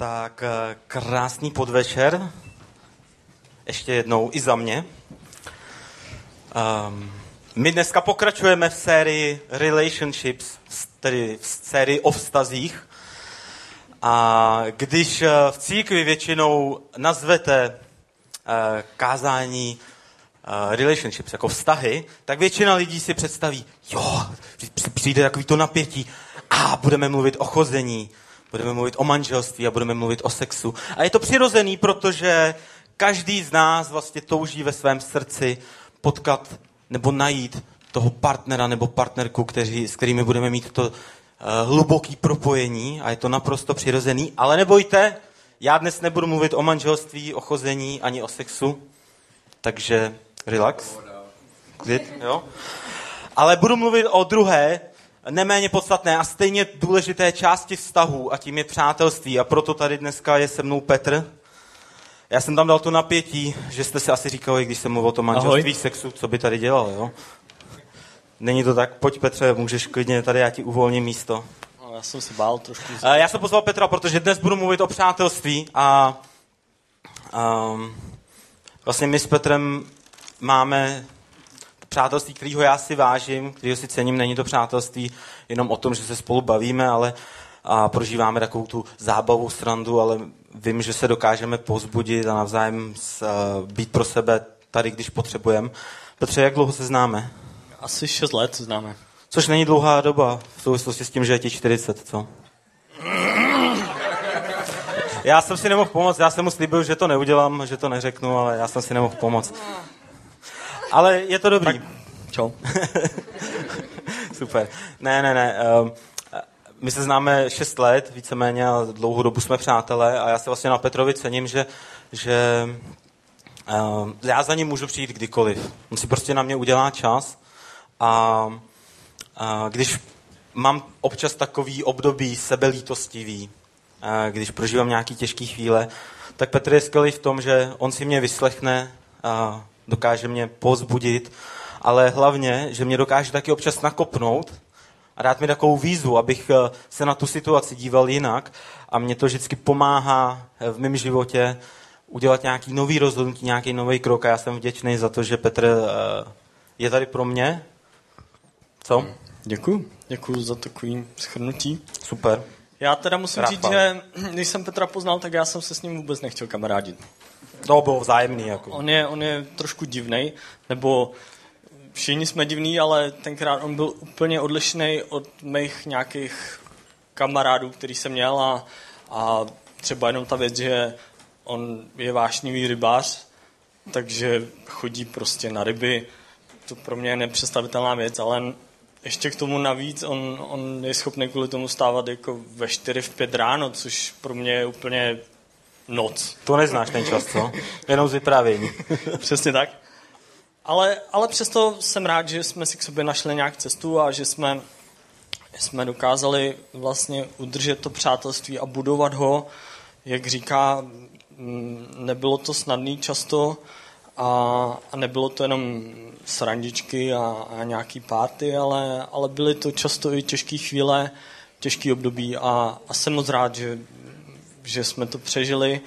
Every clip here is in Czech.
Tak eh, krásný podvečer. Ještě jednou i za mě. Um, my dneska pokračujeme v sérii Relationships, tedy v sérii o vztazích. A když eh, v církvi většinou nazvete uh, kázání relationships jako vztahy, tak většina lidí si představí, jo, přijde takový to napětí a budeme mluvit o chození, budeme mluvit o manželství a budeme mluvit o sexu. A je to přirozený, protože každý z nás vlastně touží ve svém srdci potkat nebo najít toho partnera nebo partnerku, kteří, s kterými budeme mít to uh, hluboký propojení a je to naprosto přirozený. Ale nebojte, já dnes nebudu mluvit o manželství, o chození ani o sexu, takže relax. Klid, jo? Ale budu mluvit o druhé, neméně podstatné a stejně důležité části vztahu a tím je přátelství. A proto tady dneska je se mnou Petr. Já jsem tam dal to napětí, že jste si asi říkali, když jsem mluvil o tom manželství, Ahoj. sexu, co by tady dělal, jo? Není to tak? Pojď Petře, můžeš klidně, tady já ti uvolním místo. No, já jsem se bál trošku. Já jsem pozval Petra, protože dnes budu mluvit o přátelství a um, vlastně my s Petrem máme přátelství, kterého já si vážím, kterého si cením, není to přátelství jenom o tom, že se spolu bavíme, ale a prožíváme takovou tu zábavu, srandu, ale vím, že se dokážeme pozbudit a navzájem s, uh, být pro sebe tady, když potřebujeme. Petře, jak dlouho se známe? Asi 6 let známe. Což není dlouhá doba v souvislosti s tím, že je ti 40, co? Já jsem si nemohl pomoct, já jsem mu slíbil, že to neudělám, že to neřeknu, ale já jsem si nemohl pomoct. Ale je to dobrý. Tak, čau. Super. Ne, ne, ne. Um, my se známe 6 let, víceméně, a dlouhou dobu jsme přátelé a já se vlastně na Petrovi cením, že, že uh, já za ním můžu přijít kdykoliv. On si prostě na mě udělá čas a uh, když mám občas takový období sebelítostivý, uh, když prožívám nějaký těžký chvíle, tak Petr je skvělý v tom, že on si mě vyslechne, uh, dokáže mě pozbudit, ale hlavně, že mě dokáže taky občas nakopnout a dát mi takovou výzvu, abych eh, se na tu situaci díval jinak a mě to vždycky pomáhá eh, v mém životě udělat nějaký nový rozhodnutí, nějaký nový krok a já jsem vděčný za to, že Petr eh, je tady pro mě. Co? Děkuji, děkuji za takový schrnutí. Super. Já teda musím Rád říct, vám. že když jsem Petra poznal, tak já jsem se s ním vůbec nechtěl kamarádit. To bylo vzájemný. Jako. On, je, on je trošku divný, nebo všichni jsme divní, ale tenkrát on byl úplně odlišný od mých nějakých kamarádů, který jsem měl a, a třeba jenom ta věc, že on je vášnivý rybář, takže chodí prostě na ryby. To pro mě je nepředstavitelná věc, ale ještě k tomu navíc on, on je schopný kvůli tomu stávat jako ve 4 v 5 ráno, což pro mě je úplně noc. To neznáš ten čas, co? Jenom z vyprávění. Přesně tak. Ale, ale přesto jsem rád, že jsme si k sobě našli nějak cestu a že jsme, jsme dokázali vlastně udržet to přátelství a budovat ho. Jak říká, mm, nebylo to snadný často a, a nebylo to jenom srandičky a, a nějaký párty, ale, ale byly to často i těžké chvíle, těžké období a, a jsem moc rád, že, že jsme to přežili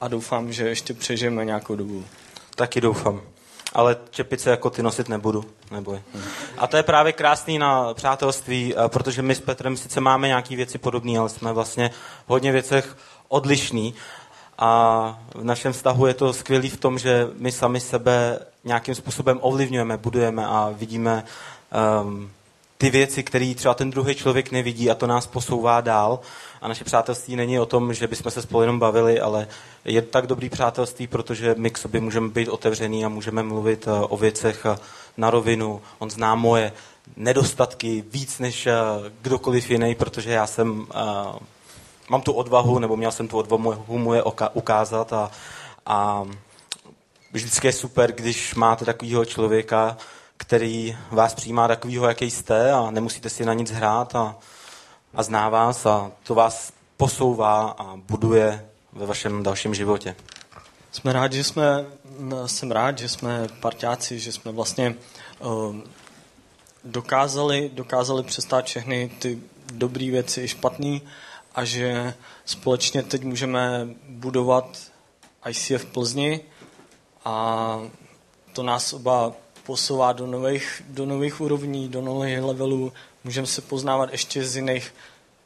a doufám, že ještě přežijeme nějakou dobu. Taky doufám ale čepice jako ty nosit nebudu, neboj. A to je právě krásný na přátelství, eh, protože my s Petrem sice máme nějaké věci podobné, ale jsme vlastně v hodně věcech odlišní. A v našem vztahu je to skvělé v tom, že my sami sebe nějakým způsobem ovlivňujeme, budujeme a vidíme um, ty věci, které třeba ten druhý člověk nevidí a to nás posouvá dál. A naše přátelství není o tom, že bychom se spolu jenom bavili, ale je tak dobrý přátelství, protože my k sobě můžeme být otevřený a můžeme mluvit eh, o věcech eh, na rovinu. On zná moje nedostatky víc než eh, kdokoliv jiný, protože já jsem, mám tu odvahu, nebo měl jsem tu odvahu mu je ukázat a, a vždycky je super, když máte takového člověka, který vás přijímá takového, jaký jste a nemusíte si na nic hrát a, a zná vás a to vás posouvá a buduje ve vašem dalším životě. Jsme rádi, že jsme, jsem rád, že jsme parťáci, že jsme vlastně uh, dokázali, dokázali přestát všechny ty dobré věci i špatné a že společně teď můžeme budovat ICF Plzni a to nás oba posouvá do nových, do nových úrovní, do nových levelů. Můžeme se poznávat ještě z jiných,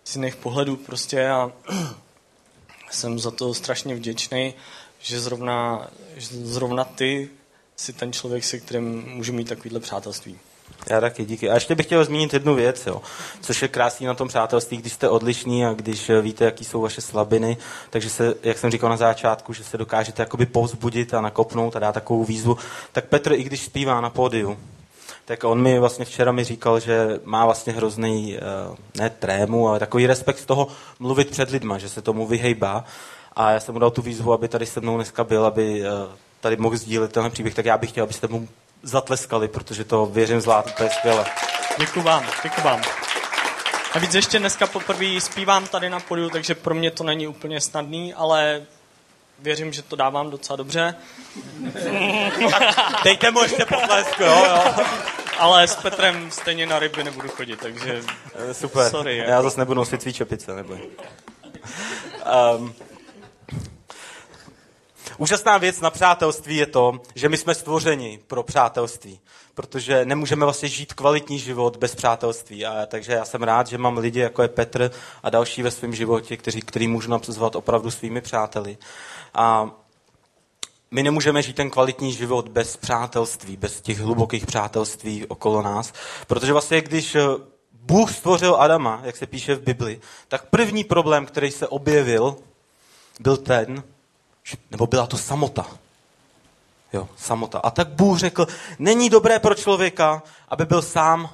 z jiných pohledů prostě a jsem za to strašně vděčný, že zrovna, že zrovna ty si ten člověk, se kterým můžu mít takovýhle přátelství. Já taky, díky. A ještě bych chtěl zmínit jednu věc, jo, což je krásný na tom přátelství, když jste odlišní a když eh, víte, jaký jsou vaše slabiny, takže se, jak jsem říkal na začátku, že se dokážete jakoby povzbudit a nakopnout a dát takovou výzvu, tak Petr, i když zpívá na pódiu, tak on mi vlastně včera mi říkal, že má vlastně hrozný, eh, ne trému, ale takový respekt z toho mluvit před lidma, že se tomu vyhejbá. A já jsem mu dal tu výzvu, aby tady se mnou dneska byl, aby eh, tady mohl sdílet tenhle příběh, tak já bych chtěl, abyste mu zatleskali, protože to věřím zvládnu, to je skvělé. Děkuji vám, děkuji vám. A víc ještě dneska poprvé zpívám tady na podiu, takže pro mě to není úplně snadný, ale věřím, že to dávám docela dobře. Dejte mu ještě potlesk, jo, jo. Ale s Petrem stejně na ryby nebudu chodit, takže Super, sorry. Já jako. zase nebudu nosit svý čepice, neboj. Um, Úžasná věc na přátelství je to, že my jsme stvořeni pro přátelství, protože nemůžeme vlastně žít kvalitní život bez přátelství. A takže já jsem rád, že mám lidi, jako je Petr a další ve svém životě, kteří, který můžu nazvat opravdu svými přáteli. A my nemůžeme žít ten kvalitní život bez přátelství, bez těch hlubokých přátelství okolo nás, protože vlastně když eh, Bůh stvořil Adama, jak se píše v Bibli, tak první problém, který se objevil, byl ten, nebo byla to samota. Jo, samota. A tak Bůh řekl, není dobré pro člověka, aby byl sám,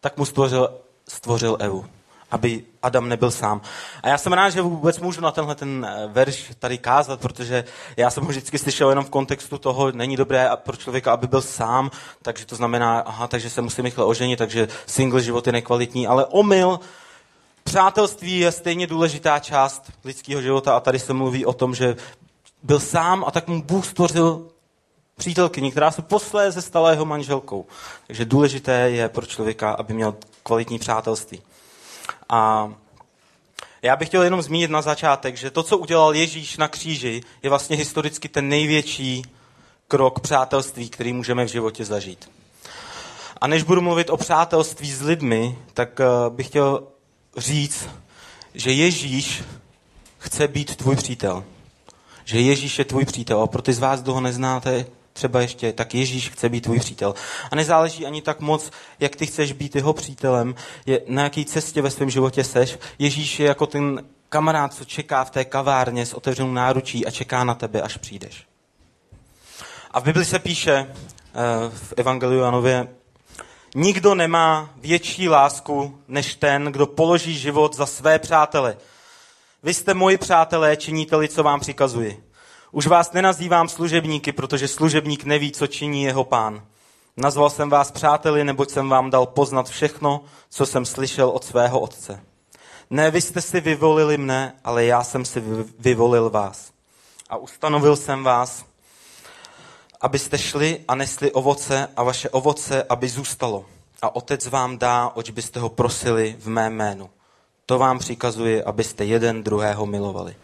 tak mu stvořil, stvořil Evu. Aby Adam nebyl sám. A já jsem rád, že vůbec můžu na tenhle ten eh, verš tady kázat, protože já jsem ho vždycky slyšel jenom v kontextu toho, není dobré pro člověka, aby byl sám, takže to znamená, aha, takže se musím rychle oženit, takže single život je nekvalitní, ale omyl, Přátelství je stejně důležitá část lidského života a tady se mluví o tom, že byl sám a tak mu Bůh stvořil přítelkyni, která se posléze stala jeho manželkou. Takže důležité je pro člověka, aby měl kvalitní přátelství. A já bych chtěl jenom zmínit na začátek, že to, co udělal Ježíš na kříži, je vlastně historicky ten největší krok přátelství, který můžeme v životě zažít. A než budu mluvit o přátelství s lidmi, tak eh, bych chtěl říct, že Ježíš chce být tvůj přítel. Že Ježíš je tvůj přítel. A pro ty z vás, kdo ho neznáte, třeba ještě, tak Ježíš chce být tvůj přítel. A nezáleží ani tak moc, jak ty chceš být jeho přítelem, je, na jaký cestě ve svém životě seš. Ježíš je jako ten kamarád, co čeká v té kavárně s otevřenou náručí a čeká na tebe, až přijdeš. A v Bibli se píše eh, v Evangeliu Janově, Nikdo nemá větší lásku než ten, kdo položí život za své přátele. Vy jste moji přátelé, činíte co vám přikazuji. Už vás nenazývám služebníky, protože služebník neví, co činí jeho pán. Nazval jsem vás přáteli, neboť jsem vám dal poznat všechno, co jsem slyšel od svého otce. Ne, vy jste si vyvolili mne, ale já jsem si vyvolil vás. A ustanovil jsem vás, abyste šli a nesli ovoce a vaše ovoce, aby zůstalo. A otec vám dá, oč byste ho prosili v mé jménu. To vám přikazuje, abyste jeden druhého milovali.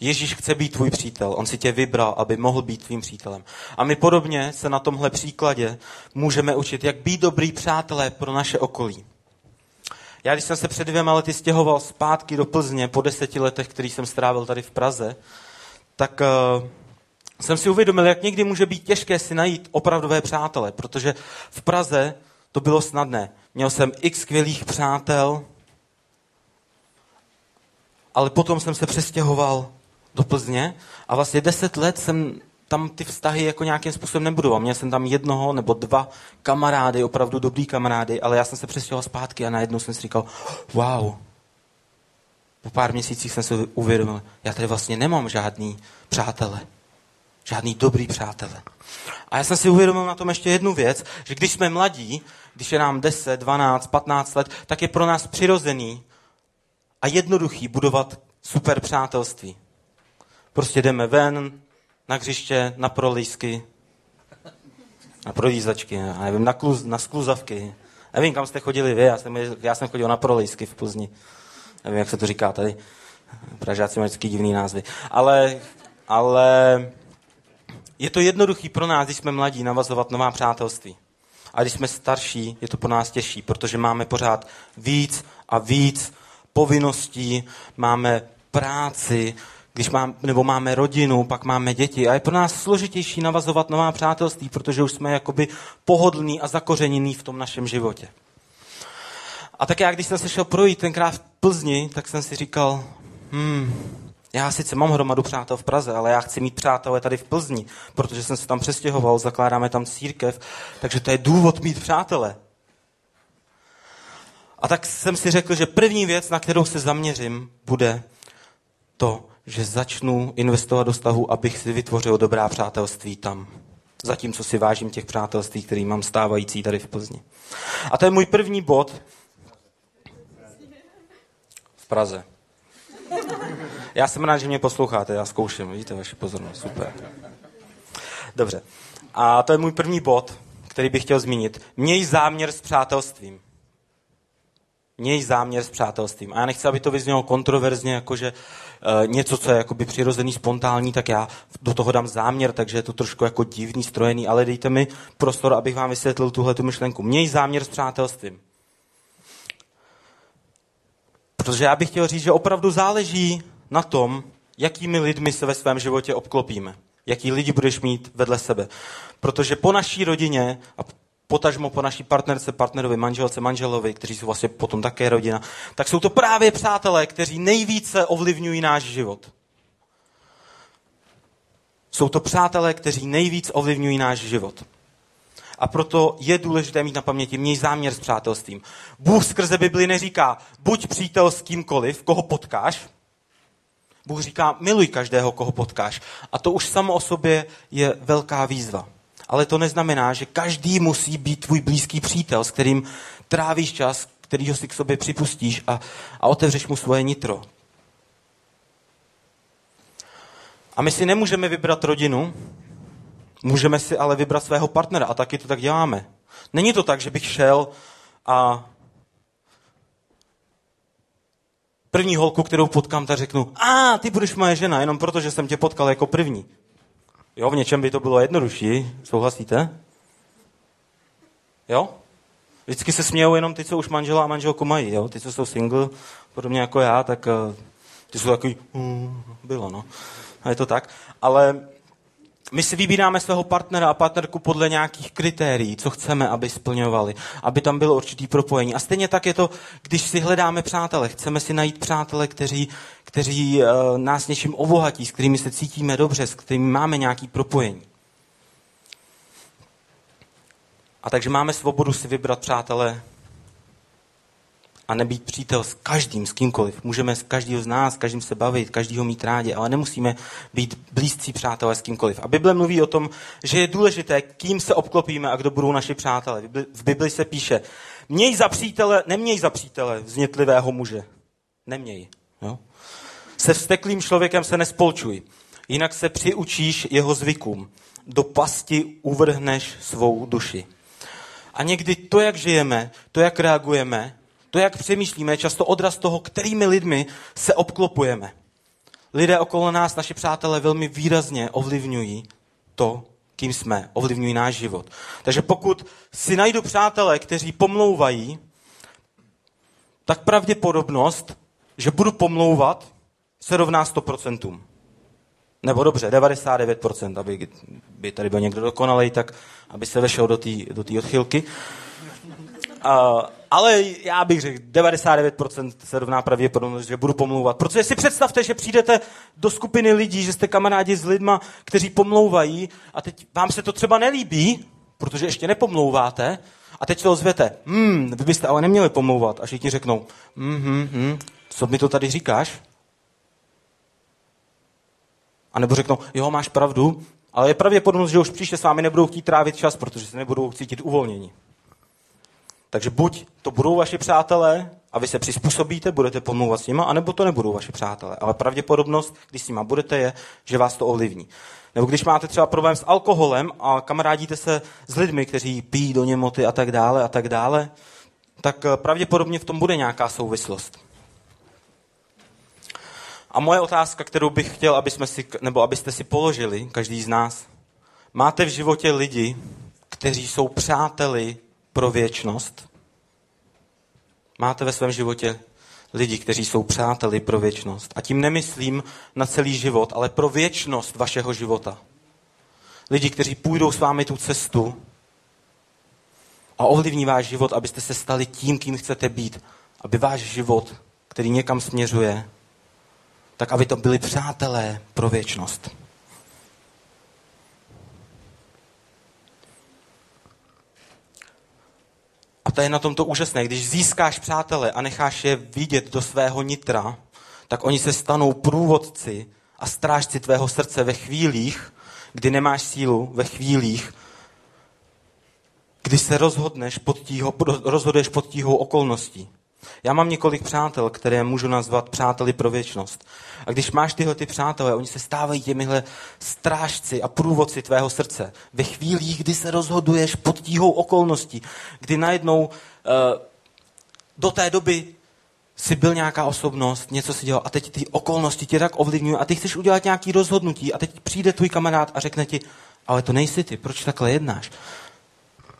Ježíš chce být tvůj přítel. On si tě vybral, aby mohl být tvým přítelem. A my podobně se na tomhle příkladě můžeme učit, jak být dobrý přátelé pro naše okolí. Já, když jsem se před dvěma lety stěhoval zpátky do Plzně po deseti letech, který jsem strávil tady v Praze, tak uh, jsem si uvědomil, jak někdy může být těžké si najít opravdové přátele, protože v Praze to bylo snadné. Měl jsem x skvělých přátel, ale potom jsem se přestěhoval do Plzně a vlastně deset let jsem tam ty vztahy jako nějakým způsobem nebudoval. Měl jsem tam jednoho nebo dva kamarády, opravdu dobrý kamarády, ale já jsem se přestěhoval zpátky a najednou jsem si říkal, wow, po pár měsících jsem si uvědomil, já tady vlastně nemám žádný přátele žádný dobrý přátelé. A já jsem si uvědomil na tom ještě jednu věc, že když jsme mladí, když je nám 10, 12, 15 let, tak je pro nás přirozený a jednoduchý budovat super přátelství. Prostě jdeme ven, na hřiště, na prolízky, na prolízačky, já nevím, na, kluz, na skluzavky. Nevím, kam jste chodili vy, já jsem, já jsem chodil na prolízky v Plzni. nevím, jak se to říká tady, Pražáci mají vždycky divný názvy, ale, ale je to jednoduchý pro nás, když jsme mladí, navazovat nová přátelství. A když jsme starší, je to pro nás těžší, protože máme pořád víc a víc povinností, máme práci, když mám, nebo máme rodinu, pak máme děti. A je pro nás složitější navazovat nová přátelství, protože už jsme jakoby pohodlní a zakořenění v tom našem životě. A tak já, když jsem se šel projít tenkrát v Plzni, tak jsem si říkal, hmm, já sice mám hromadu přátel v Praze, ale já chci mít přátelé tady v Plzni, protože jsem se tam přestěhoval, zakládáme tam církev, takže to je důvod mít přátele. A tak jsem si řekl, že první věc, na kterou se zaměřím, bude to, že začnu investovat do stavu, abych si vytvořil dobrá přátelství tam. Zatímco si vážím těch přátelství, který mám stávající tady v Plzni. A to je můj první bod. V Praze. Já jsem rád, že mě posloucháte, já zkouším, vidíte vaši pozornost, super. Dobře. A to je můj první bod, který bych chtěl zmínit. Měj záměr s přátelstvím. Měj záměr s přátelstvím. A já nechci, aby to vyznělo kontroverzně, jakože uh, něco, co je jakoby přirozený, spontánní, tak já do toho dám záměr, takže je to trošku jako divný, strojený, ale dejte mi prostor, abych vám vysvětlil tuhle tu myšlenku. Měj záměr s přátelstvím. Protože já bych chtěl říct, že opravdu záleží na tom, jakými lidmi se ve svém životě obklopíme. Jaký lidi budeš mít vedle sebe. Protože po naší rodině a potažmo po naší partnerce, partnerovi, manželce, manželovi, kteří jsou vlastně potom také rodina, tak jsou to právě přátelé, kteří nejvíce ovlivňují náš život. Jsou to přátelé, kteří nejvíc ovlivňují náš život. A proto je důležité mít na paměti, měj záměr s přátelstvím. Bůh skrze Bibli neříká, buď přítel s kýmkoliv, koho potkáš. Bůh říká, miluj každého, koho potkáš. A to už samo o sobě je velká výzva. Ale to neznamená, že každý musí být tvůj blízký přítel, s kterým trávíš čas, kterýho si k sobě připustíš a, a otevřeš mu svoje nitro. A my si nemůžeme vybrat rodinu, můžeme si ale vybrat svého partnera a taky to tak děláme. Není to tak, že bych šel a první holku, kterou potkám, tak řeknu, a ty budeš moje žena, jenom proto, že jsem tě potkal jako první. Jo, v něčem by to bylo jednodušší, souhlasíte? Jo? Vždycky se smějou jenom ty, co už manžela a manželku mají, jo? Ty, co jsou single, podobně jako já, tak uh, ty jsou takový, uh, bylo, no. A je to tak. Ale my si vybíráme svého partnera a partnerku podle nějakých kritérií, co chceme, aby splňovali, aby tam bylo určitý propojení. A stejně tak je to, když si hledáme přátele. Chceme si najít přátele, kteří, kteří uh, nás něčím obohatí, s kterými se cítíme dobře, s kterými máme nějaký propojení. A takže máme svobodu si vybrat přátele a nebýt přítel s každým, s kýmkoliv. Můžeme s každého z nás, s každým se bavit, každýho mít rádi, ale nemusíme být blízcí přátelé s kýmkoliv. A Bible mluví o tom, že je důležité, kým se obklopíme a kdo budou naši přátelé. V Bibli se píše, měj za přítele, neměj za přítele vznětlivého muže. Neměj. Jo? Se vzteklým člověkem se nespolčuj, jinak se přiučíš jeho zvykům. Do pasti uvrhneš svou duši. A někdy to, jak žijeme, to, jak reagujeme, to, jak přemýšlíme, je často odraz toho, kterými lidmi se obklopujeme. Lidé okolo nás, naši přátelé, velmi výrazně ovlivňují to, kým jsme, ovlivňují náš život. Takže pokud si najdu přátelé, kteří pomlouvají, tak pravděpodobnost, že budu pomlouvat, se rovná 100%. Nebo dobře, 99%, aby by tady byl někdo dokonalej, tak aby se vešel do té do odchylky. Uh, ale já bych řekl, 99% se rovná pravděpodobnost, že budu pomlouvat. Protože si představte, že přijdete do skupiny lidí, že jste kamarádi s lidma, kteří pomlouvají a teď vám se to třeba nelíbí, protože ještě nepomlouváte, a teď se ozvěte, hmm, vy byste ale neměli pomlouvat. A všichni řeknou, hm, hm, hm, co mi to tady říkáš? A nebo řeknou, jo, máš pravdu, ale je pravděpodobnost, že už příště s vámi nebudou chtít trávit čas, protože se nebudou cítit uvolnění. Takže buď to budou vaši přátelé a vy se přizpůsobíte, budete pomlouvat s nima, anebo to nebudou vaši přátelé. Ale pravděpodobnost, když s nima budete, je, že vás to ovlivní. Nebo když máte třeba problém s alkoholem a kamarádíte se s lidmi, kteří pijí do němoty a tak dále a tak dále, tak eh, pravděpodobně v tom bude nějaká souvislost. A moje otázka, kterou bych chtěl, aby jsme si, nebo abyste si položili, každý z nás, máte v životě lidi, kteří jsou přáteli pro věčnost? Máte ve svém životě lidi, kteří jsou přáteli pro věčnost. A tím nemyslím na celý život, ale pro věčnost vašeho života. Lidi, kteří půjdou s vámi tu cestu a ovlivní váš život, abyste se stali tím, kým chcete být. Aby váš život, který někam směřuje, tak aby to byli přátelé pro věčnost. To je na tomto úžasné. Když získáš přátele a necháš je vidět do svého nitra, tak oni se stanou průvodci a strážci tvého srdce ve chvílích, kdy nemáš sílu, ve chvílích, kdy se rozhodneš pod tího, rozhoduješ pod tíhou okolností. Já mám několik přátel, které můžu nazvat přáteli pro věčnost. A když máš tyhle ty přátelé, oni se stávají těmihle strážci a průvodci tvého srdce. Ve chvílích, kdy se rozhoduješ pod tíhou okolností, kdy najednou uh, do té doby si byl nějaká osobnost, něco si dělal a teď ty okolnosti tě tak ovlivňují a ty chceš udělat nějaký rozhodnutí a teď přijde tvůj kamarád a řekne ti, ale to nejsi ty, proč takhle jednáš?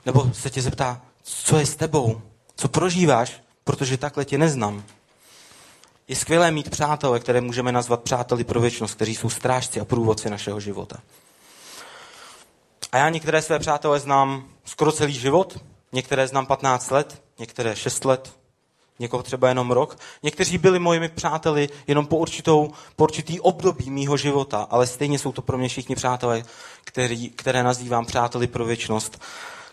Nebo se tě zeptá, co je s tebou, co prožíváš, protože takhle tě neznám. Je skvělé mít přátelé, které můžeme nazvat přáteli pro věčnost, kteří jsou strážci a průvodci našeho života. A já některé své přátelé znám skoro celý život, některé znám 15 let, některé 6 let, někoho třeba jenom rok. Někteří byli mojimi přáteli jenom po, určitou, po určitý období mýho života, ale stejně jsou to pro mě všichni přátelé, který, které nazývám přáteli pro věčnost,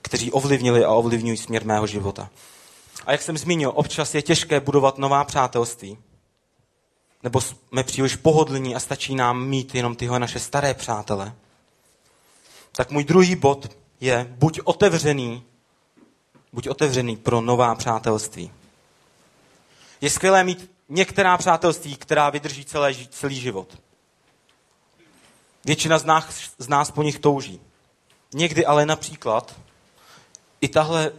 kteří ovlivnili a ovlivňují směr mého života. A jak jsem zmínil, občas je těžké budovat nová přátelství. Nebo jsme příliš pohodlní a stačí nám mít jenom tyhle naše staré přátele. Tak můj druhý bod je, buď otevřený, buď otevřený pro nová přátelství. Je skvělé mít některá přátelství, která vydrží celé, celý život. Většina z nás, z nás po nich touží. Někdy ale například i tahle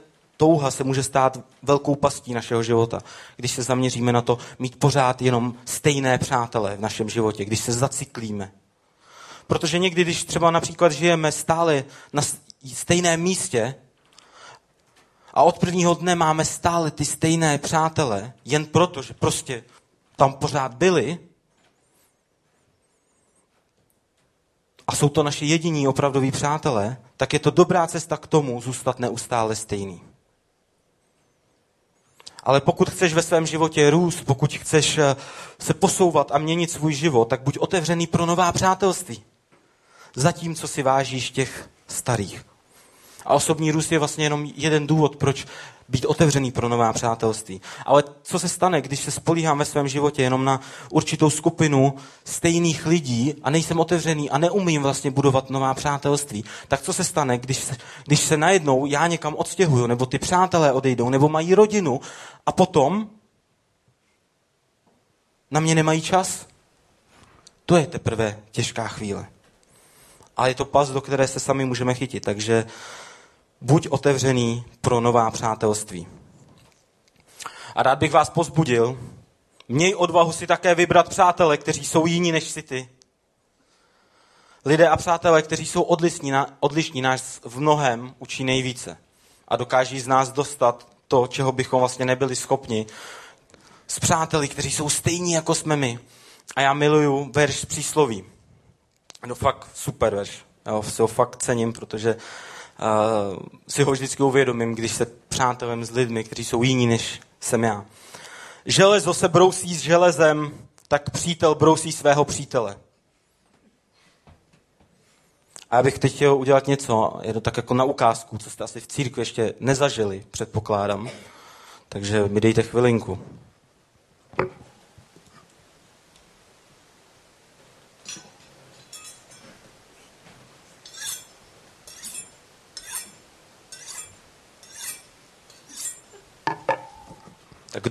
touha se může stát velkou pastí našeho života, když se zaměříme na to mít pořád jenom stejné přátelé v našem životě, když se zacyklíme. Protože někdy, když třeba například žijeme stále na stejném místě a od prvního dne máme stále ty stejné přátele, jen proto, že prostě tam pořád byli, a jsou to naše jediní opravdoví přátelé, tak je to dobrá cesta k tomu zůstat neustále stejný. Ale pokud chceš ve svém životě růst, pokud chceš eh, se posouvat a měnit svůj život, tak buď otevřený pro nová přátelství. Zatímco si vážíš těch starých. A osobní růst je vlastně jenom jeden důvod, proč být otevřený pro nová přátelství. Ale co se stane, když se spolíhám ve svém životě jenom na určitou skupinu stejných lidí a nejsem otevřený a neumím vlastně budovat nová přátelství, tak co se stane, když se, když se najednou já někam odstěhuju, nebo ty přátelé odejdou, nebo mají rodinu a potom na mě nemají čas? To je teprve těžká chvíle. Ale je to pas, do které se sami můžeme chytit. Takže buď otevřený pro nová přátelství. A rád bych vás pozbudil, měj odvahu si také vybrat přátele, kteří jsou jiní než si ty. Lidé a přátelé, kteří jsou odlišní, odlišní nás v mnohem učí nejvíce a dokáží z nás dostat to, čeho bychom vlastně nebyli schopni. S přáteli, kteří jsou stejní jako jsme my. A já miluju verš z přísloví. No fakt super verš. Já si ho fakt cením, protože si ho vždycky uvědomím, když se přátelem s lidmi, kteří jsou jiní než jsem já. Železo se brousí s železem, tak přítel brousí svého přítele. A já bych teď chtěl udělat něco, je to tak jako na ukázku, co jste asi v církvi ještě nezažili, předpokládám. Takže mi dejte chvilinku.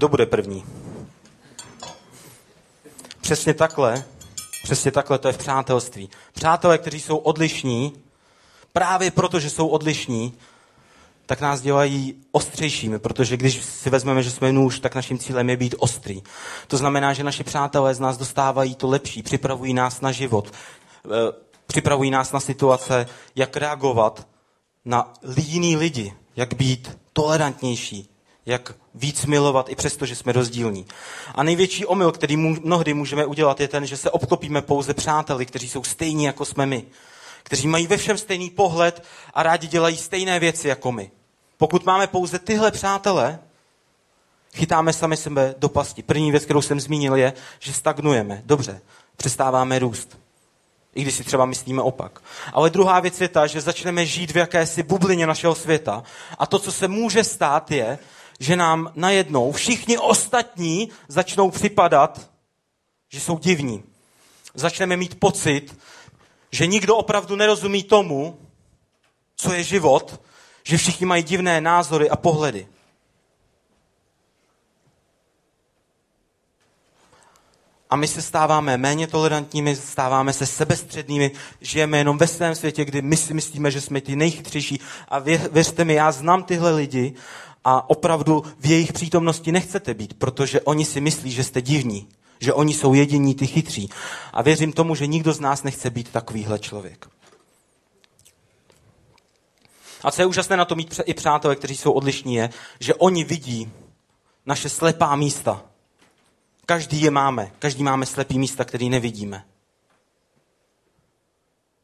Kdo bude první? Přesně takhle, přesně takhle to je v přátelství. Přátelé, kteří jsou odlišní, právě proto, že jsou odlišní, tak nás dělají ostřejšími, protože když si vezmeme, že jsme nůž, tak naším cílem je být ostrý. To znamená, že naši přátelé z nás dostávají to lepší, připravují nás na život, eh, připravují nás na situace, jak reagovat na jiný lidi, jak být tolerantnější, jak víc milovat i přesto, že jsme rozdílní. A největší omyl, který mnohdy můžeme udělat, je ten, že se obklopíme pouze přáteli, kteří jsou stejní jako jsme my. Kteří mají ve všem stejný pohled a rádi dělají stejné věci jako my. Pokud máme pouze tyhle přátele, chytáme sami sebe do pasti. První věc, kterou jsem zmínil, je, že stagnujeme. Dobře, přestáváme růst. I když si třeba myslíme opak. Ale druhá věc je ta, že začneme žít v jakési bublině našeho světa. A to, co se může stát, je, že nám najednou všichni ostatní začnou připadat, že jsou divní. Začneme mít pocit, že nikdo opravdu nerozumí tomu, co je život, že všichni mají divné názory a pohledy. A my se stáváme méně tolerantními, stáváme se sebestřednými, žijeme jenom ve svém světě, kdy my si myslíme, že jsme ti nejchytřejší. A vě, věřte mi, já znám tyhle lidi a opravdu v jejich přítomnosti nechcete být, protože oni si myslí, že jste divní, že oni jsou jediní ty chytří. A věřím tomu, že nikdo z nás nechce být takovýhle člověk. A co je úžasné na to mít i přátelé, kteří jsou odlišní, je, že oni vidí naše slepá místa. Každý je máme. Každý máme slepý místa, který nevidíme.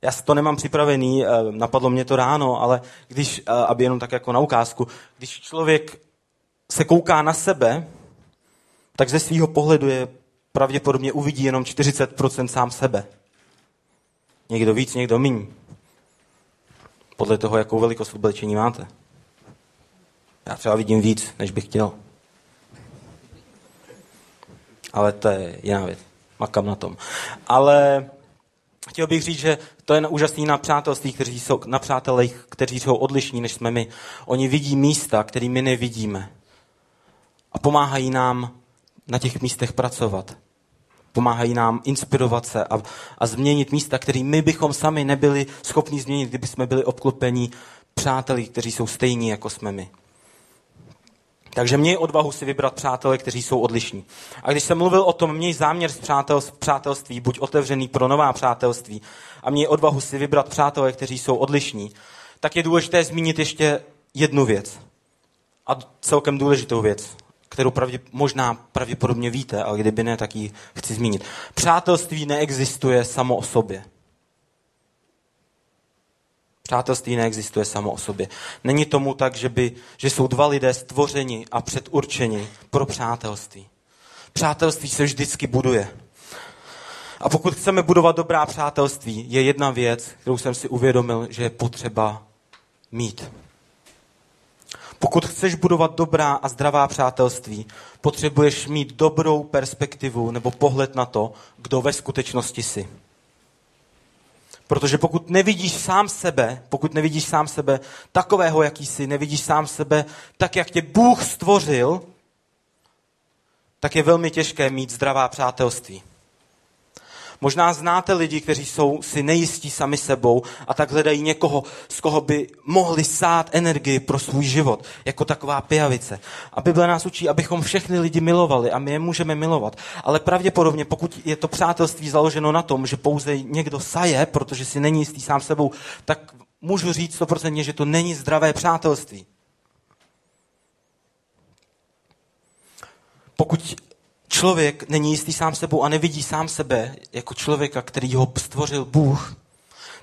Já to nemám připravený, eh, napadlo mě to ráno, ale když, eh, aby jenom tak jako na ukázku, když člověk se kouká na sebe, tak ze svého pohledu je pravděpodobně uvidí jenom 40% sám sebe. Někdo víc, někdo míň. Podle toho, jakou velikost oblečení máte. Já třeba vidím víc, než bych chtěl. Ale to je jiná věc. Makám na tom. Ale chtěl bych říct, že to je úžasný na přátelství, kteří jsou, na přátelích, kteří jsou odlišní, než jsme my. Oni vidí místa, které my nevidíme. A pomáhají nám na těch místech pracovat. Pomáhají nám inspirovat se a, a změnit místa, které my bychom sami nebyli schopni změnit, kdyby jsme byli obklopeni přáteli, kteří jsou stejní, jako jsme my. Takže měj odvahu si vybrat přátele, kteří jsou odlišní. A když jsem mluvil o tom, měj záměr z přátelství, buď otevřený pro nová přátelství a měj odvahu si vybrat přátele, kteří jsou odlišní, tak je důležité zmínit ještě jednu věc. A celkem důležitou věc, kterou pravdě, možná pravděpodobně víte, ale kdyby ne, tak ji chci zmínit. Přátelství neexistuje samo o sobě. Přátelství neexistuje samo o sobě. Není tomu tak, že, by, že jsou dva lidé stvořeni a předurčeni pro přátelství. Přátelství se vždycky buduje. A pokud chceme budovat dobrá přátelství, je jedna věc, kterou jsem si uvědomil, že je potřeba mít. Pokud chceš budovat dobrá a zdravá přátelství, potřebuješ mít dobrou perspektivu nebo pohled na to, kdo ve skutečnosti jsi. Protože pokud nevidíš sám sebe, pokud nevidíš sám sebe takového, jaký jsi, nevidíš sám sebe tak, jak tě Bůh stvořil, tak je velmi těžké mít zdravá přátelství. Možná znáte lidi, kteří jsou si nejistí sami sebou a tak hledají někoho, z koho by mohli sát energii pro svůj život, jako taková pijavice. A Bible nás učí, abychom všechny lidi milovali a my je můžeme milovat. Ale pravděpodobně, pokud je to přátelství založeno na tom, že pouze někdo saje, protože si není jistý sám sebou, tak můžu říct 100%, že to není zdravé přátelství. Pokud člověk není jistý sám sebou a nevidí sám sebe jako člověka, který ho stvořil Bůh,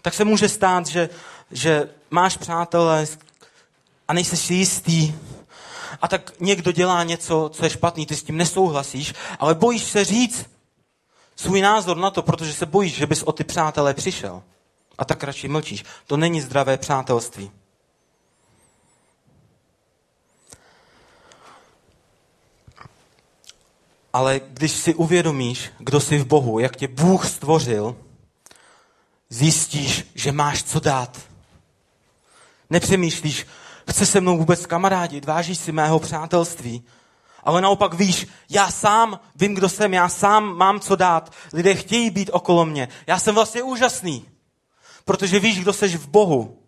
tak se může stát, že, že máš přátelé a nejsi si jistý a tak někdo dělá něco, co je špatný, ty s tím nesouhlasíš, ale bojíš se říct svůj názor na to, protože se bojíš, že bys o ty přátelé přišel. A tak radši mlčíš. To není zdravé přátelství. Ale když si uvědomíš, kdo jsi v Bohu, jak tě Bůh stvořil, zjistíš, že máš co dát. Nepřemýšlíš, chce se mnou vůbec kamarádit, vážíš si mého přátelství, ale naopak víš, já sám vím, kdo jsem, já sám mám co dát. Lidé chtějí být okolo mě. Já jsem vlastně úžasný, protože víš, kdo seš v Bohu.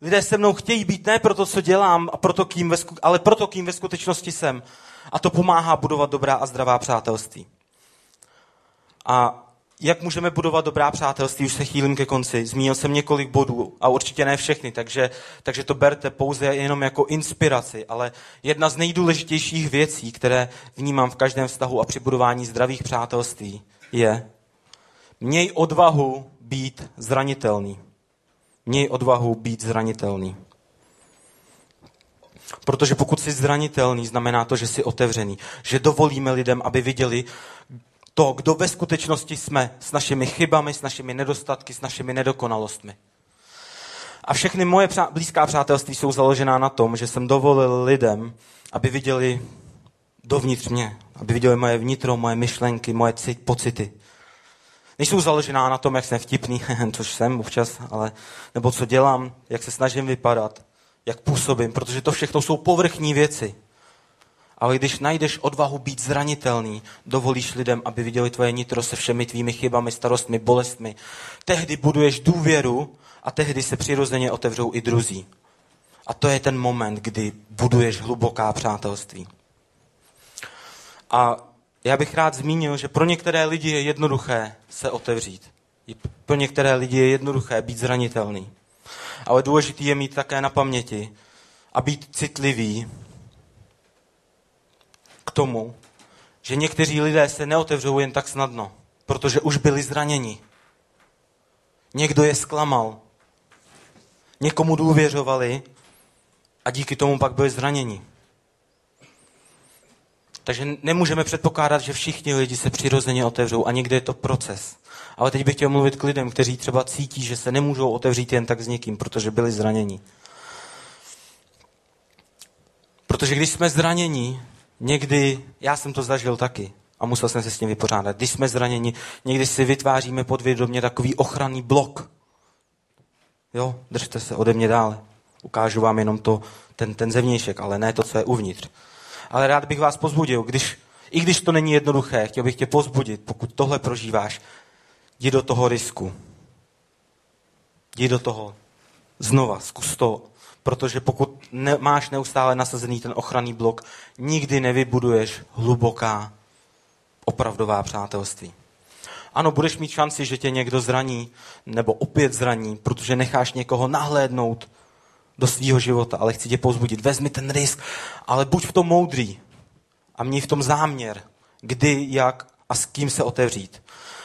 Lidé se mnou chtějí být ne proto, co dělám, a proto, kým ve, ale proto, kým ve skutečnosti jsem. A to pomáhá budovat dobrá a zdravá přátelství. A jak můžeme budovat dobrá přátelství, už se chýlím ke konci. Zmínil jsem několik bodů a určitě ne všechny, takže, takže to berte pouze jenom jako inspiraci, ale jedna z nejdůležitějších věcí, které vnímám v každém vztahu a při budování zdravých přátelství, je měj odvahu být zranitelný. Měj odvahu být zranitelný. Protože pokud jsi zranitelný, znamená to, že jsi otevřený. Že dovolíme lidem, aby viděli to, kdo ve skutečnosti jsme s našimi chybami, s našimi nedostatky, s našimi nedokonalostmi. A všechny moje přá- blízká přátelství jsou založená na tom, že jsem dovolil lidem, aby viděli dovnitř mě, aby viděli moje vnitro, moje myšlenky, moje cit, pocity. Nejsou založená na tom, jak jsem vtipný, což jsem občas, ale, nebo co dělám, jak se snažím vypadat, jak působím, protože to všechno jsou povrchní věci. Ale když najdeš odvahu být zranitelný, dovolíš lidem, aby viděli tvoje nitro se všemi tvými chybami, starostmi, bolestmi, tehdy buduješ důvěru a tehdy se přirozeně otevřou i druzí. A to je ten moment, kdy buduješ hluboká přátelství. A já bych rád zmínil, že pro některé lidi je jednoduché se otevřít. Pro některé lidi je jednoduché být zranitelný. Ale důležité je mít také na paměti a být citlivý k tomu, že někteří lidé se neotevřou jen tak snadno, protože už byli zraněni. Někdo je zklamal. Někomu důvěřovali a díky tomu pak byli zraněni. Takže nemůžeme předpokládat, že všichni lidi se přirozeně otevřou a někde je to proces. Ale teď bych chtěl mluvit k lidem, kteří třeba cítí, že se nemůžou otevřít jen tak s někým, protože byli zraněni. Protože když jsme zraněni, někdy, já jsem to zažil taky a musel jsem se s tím vypořádat, když jsme zraněni, někdy si vytváříme podvědomě takový ochranný blok. Jo, držte se ode mě dále. Ukážu vám jenom to, ten, ten zevnějšek, ale ne to, co je uvnitř. Ale rád bych vás pozbudil, když, i když to není jednoduché, chtěl bych tě pozbudit, pokud tohle prožíváš, jdi do toho risku. Jdi do toho znova, zkus to, protože pokud ne, máš neustále nasazený ten ochranný blok, nikdy nevybuduješ hluboká, opravdová přátelství. Ano, budeš mít šanci, že tě někdo zraní, nebo opět zraní, protože necháš někoho nahlédnout do svého života, ale chci tě pozbudit. Vezmi ten risk, ale buď v tom moudrý a měj v tom záměr, kdy, jak a s kým se otevřít.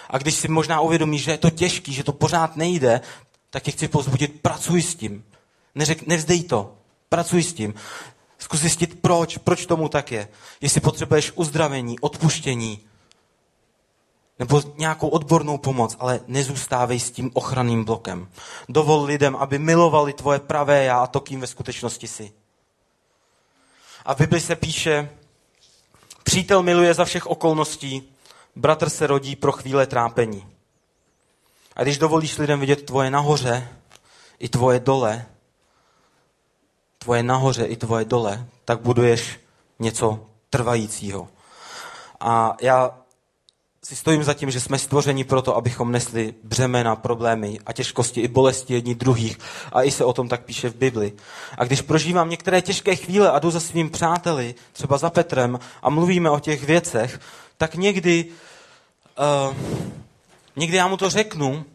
A když si možná uvědomíš, že je to těžký, že to pořád nejde, tak tě chci pozbudit, pracuj s tím. Neřek, nevzdej to, pracuj s tím. Zkus zjistit, proč, proč tomu tak je. Jestli potřebuješ uzdravení, odpuštění, nebo nějakou odbornou pomoc, ale nezůstávej s tím ochranným blokem. Dovol lidem, aby milovali tvoje pravé já a to, kým ve skutečnosti jsi. A v Bibli se píše, přítel miluje za všech okolností, bratr se rodí pro chvíle trápení. A když dovolíš lidem vidět tvoje nahoře i tvoje dole, tvoje nahoře i tvoje dole, tak buduješ něco trvajícího. A já si stojím za tím, že jsme stvořeni proto, abychom nesli břemena, problémy a těžkosti i bolesti jedni druhých. A i se o tom tak píše v Bibli. A když prožívám některé těžké chvíle a jdu za svým přáteli, třeba za Petrem, a mluvíme o těch věcech, tak někdy, uh, někdy já mu to řeknu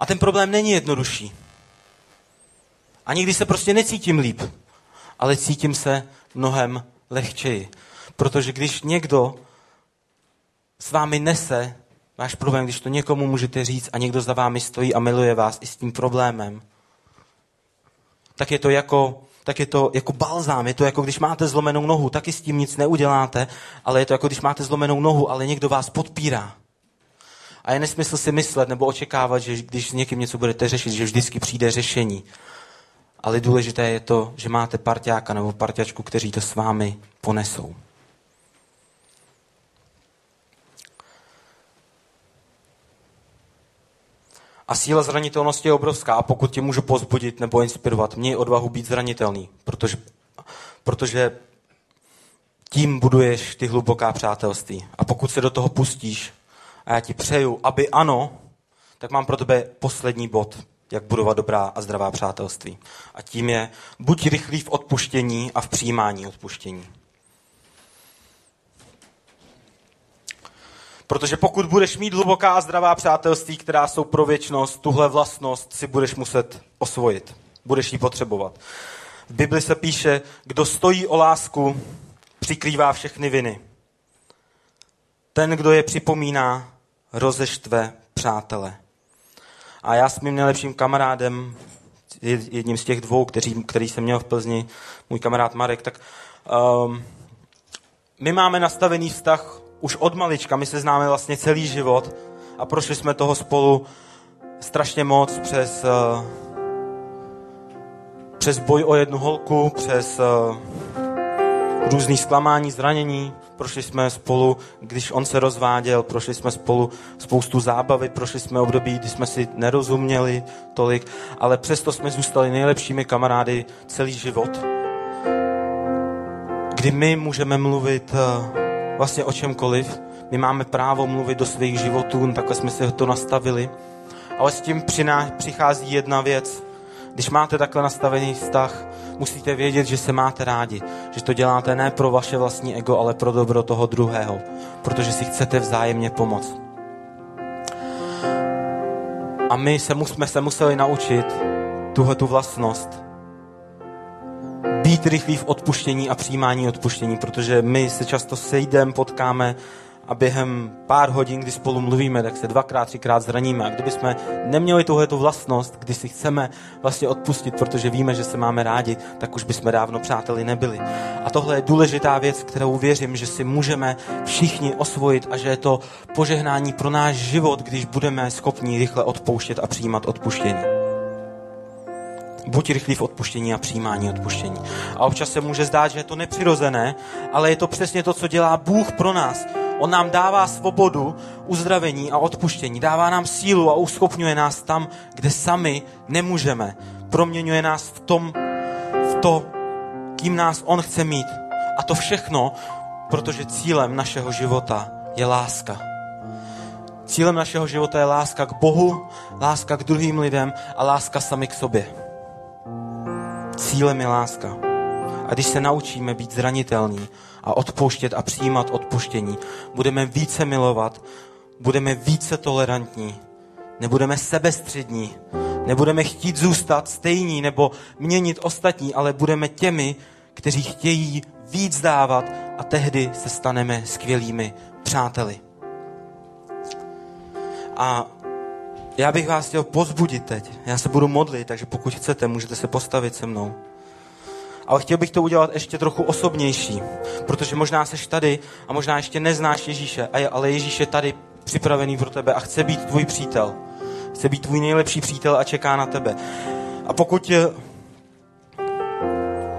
a ten problém není jednodušší. A někdy se prostě necítím líp, ale cítím se mnohem lehčeji. Protože když někdo s vámi nese váš problém, když to někomu můžete říct a někdo za vámi stojí a miluje vás i s tím problémem, tak je to jako, tak je to jako balzám, je to jako když máte zlomenou nohu, taky s tím nic neuděláte, ale je to jako když máte zlomenou nohu, ale někdo vás podpírá. A je nesmysl si myslet nebo očekávat, že když s někým něco budete řešit, že vždycky přijde řešení. Ale důležité je to, že máte parťáka nebo parťačku, kteří to s vámi ponesou. A síla zranitelnosti je obrovská. A pokud tě můžu pozbudit nebo inspirovat, měj odvahu být zranitelný, protože, protože tím buduješ ty hluboká přátelství. A pokud se do toho pustíš, a já ti přeju, aby ano, tak mám pro tebe poslední bod. jak budovat dobrá a zdravá přátelství. A tím je, buď rychlý v odpuštění a v přijímání odpuštění. Protože pokud budeš mít hluboká a zdravá přátelství, která jsou pro věčnost, tuhle vlastnost si budeš muset osvojit. Budeš ji potřebovat. V Bibli se píše, kdo stojí o lásku, přikrývá všechny viny. Ten, kdo je připomíná, rozeštve přátele. A já s mým nejlepším kamarádem, jedním z těch dvou, který, který jsem měl v Plzni, můj kamarád Marek, tak um, my máme nastavený vztah už od malička, my se známe vlastně celý život a prošli jsme toho spolu strašně moc přes, uh, přes boj o jednu holku, přes uh, různý zklamání, zranění, prošli jsme spolu, když on se rozváděl, prošli jsme spolu spoustu zábavy, prošli jsme období, kdy jsme si nerozuměli tolik, ale přesto jsme zůstali nejlepšími kamarády celý život. Kdy my můžeme mluvit eh, vlastně o čemkoliv, my máme právo mluvit do svých životů, takhle jsme si to nastavili, ale s tím přichází jedna věc. Když máte takhle nastavený vztah, musíte vědět, že se máte rádi. Že to děláte ne pro vaše vlastní ego, ale pro dobro toho druhého. Protože si chcete vzájemně pomoct. A my se, jsme se museli naučit tuhle tu vlastnost. Být rychlý v odpuštění a přijímání odpuštění, protože my se často sejdeme, potkáme a během pár hodin, kdy spolu mluvíme, tak se dvakrát, třikrát zraníme. A kdyby jsme neměli tuhle tu vlastnost, kdy si chceme vlastně odpustit, protože víme, že se máme rádi, tak už bychom dávno přáteli nebyli. A tohle je důležitá věc, kterou věřím, že si můžeme všichni osvojit a že je to požehnání pro náš život, když budeme schopni rychle odpouštět a přijímat odpuštění. Buď rychlý v odpuštění a přijímání odpuštění. A občas se může zdát, že je to nepřirozené, ale je to přesně to, co dělá Bůh pro nás On nám dává svobodu, uzdravení a odpuštění. Dává nám sílu a uschopňuje nás tam, kde sami nemůžeme. Proměňuje nás v tom, v to, kým nás On chce mít. A to všechno, protože cílem našeho života je láska. Cílem našeho života je láska k Bohu, láska k druhým lidem a láska sami k sobě. Cílem je láska. A když se naučíme být zranitelní, a odpouštět a přijímat odpuštění. Budeme více milovat, budeme více tolerantní, nebudeme sebestřední, nebudeme chtít zůstat stejní nebo měnit ostatní, ale budeme těmi, kteří chtějí víc dávat a tehdy se staneme skvělými přáteli. A já bych vás chtěl pozbudit teď. Já se budu modlit, takže pokud chcete, můžete se postavit se mnou. Ale chtěl bych to udělat ještě trochu osobnější, protože možná seš tady a možná ještě neznáš Ježíše, ale Ježíš je tady připravený pro tebe a chce být tvůj přítel. Chce být tvůj nejlepší přítel a čeká na tebe. A pokud,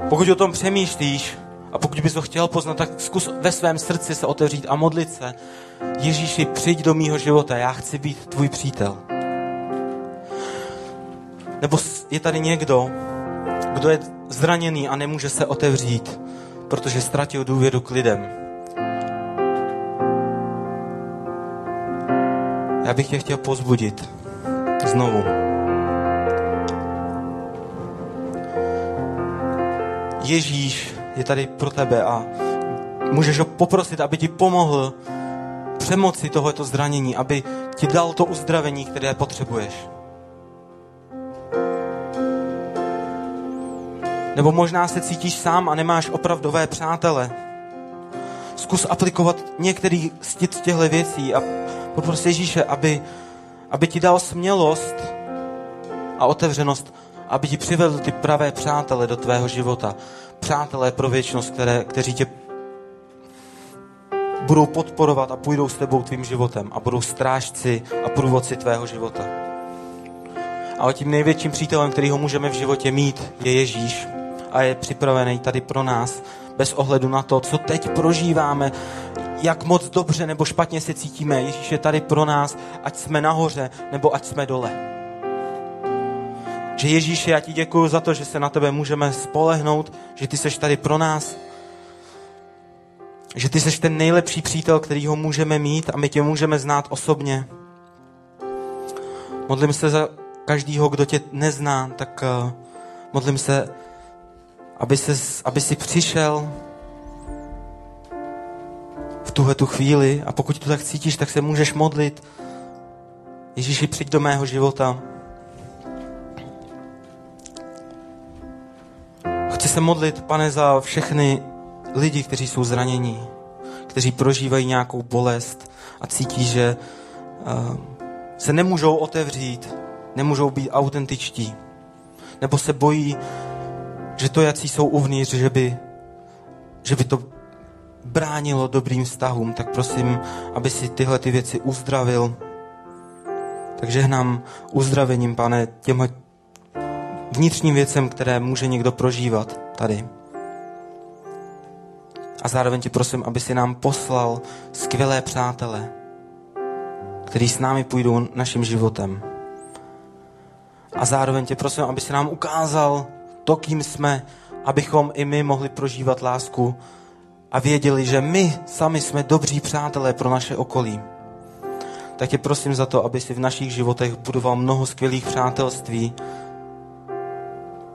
pokud o tom přemýšlíš a pokud bys ho chtěl poznat, tak zkus ve svém srdci se otevřít a modlit se. Ježíši, přijď do mýho života, já chci být tvůj přítel. Nebo je tady někdo, kdo je zraněný a nemůže se otevřít, protože ztratil důvěru k lidem. Já bych tě chtěl pozbudit znovu. Ježíš je tady pro tebe a můžeš ho poprosit, aby ti pomohl přemoci tohoto zranění, aby ti dal to uzdravení, které potřebuješ. Nebo možná se cítíš sám a nemáš opravdové přátele. Zkus aplikovat některý z těchto věcí a popros Ježíše, aby, aby ti dal smělost a otevřenost, aby ti přivedl ty pravé přátele do tvého života. Přátelé pro věčnost, které, kteří tě budou podporovat a půjdou s tebou tvým životem a budou strážci a průvodci tvého života. Ale tím největším přítelem, který ho můžeme v životě mít, je Ježíš a je připravený tady pro nás, bez ohledu na to, co teď prožíváme, jak moc dobře nebo špatně se cítíme. Ježíš je tady pro nás, ať jsme nahoře nebo ať jsme dole. Že Ježíši, já ti děkuji za to, že se na tebe můžeme spolehnout, že ty seš tady pro nás, že ty seš ten nejlepší přítel, který ho můžeme mít a my tě můžeme znát osobně. Modlím se za každýho, kdo tě nezná, tak uh, modlím se, aby, ses, aby si přišel v tuhle tu chvíli a pokud to tak cítíš, tak se můžeš modlit. Ježíši, přijď do mého života. Chci se modlit, pane, za všechny lidi, kteří jsou zranění, kteří prožívají nějakou bolest a cítí, že uh, se nemůžou otevřít, nemůžou být autentičtí, nebo se bojí, že to, jaký jsou uvnitř, že by, že by to bránilo dobrým vztahům, tak prosím, aby si tyhle ty věci uzdravil. Takže hnám uzdravením, pane, těm vnitřním věcem, které může někdo prožívat tady. A zároveň ti prosím, aby si nám poslal skvělé přátele, kteří s námi půjdou naším životem. A zároveň tě prosím, aby si nám ukázal to, kým jsme, abychom i my mohli prožívat lásku a věděli, že my sami jsme dobří přátelé pro naše okolí. Tak tě prosím za to, aby si v našich životech budoval mnoho skvělých přátelství,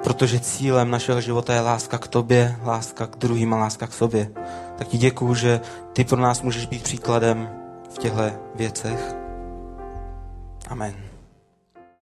protože cílem našeho života je láska k tobě, láska k druhým a láska k sobě. Tak ti děkuju, že ty pro nás můžeš být příkladem v těchto věcech. Amen.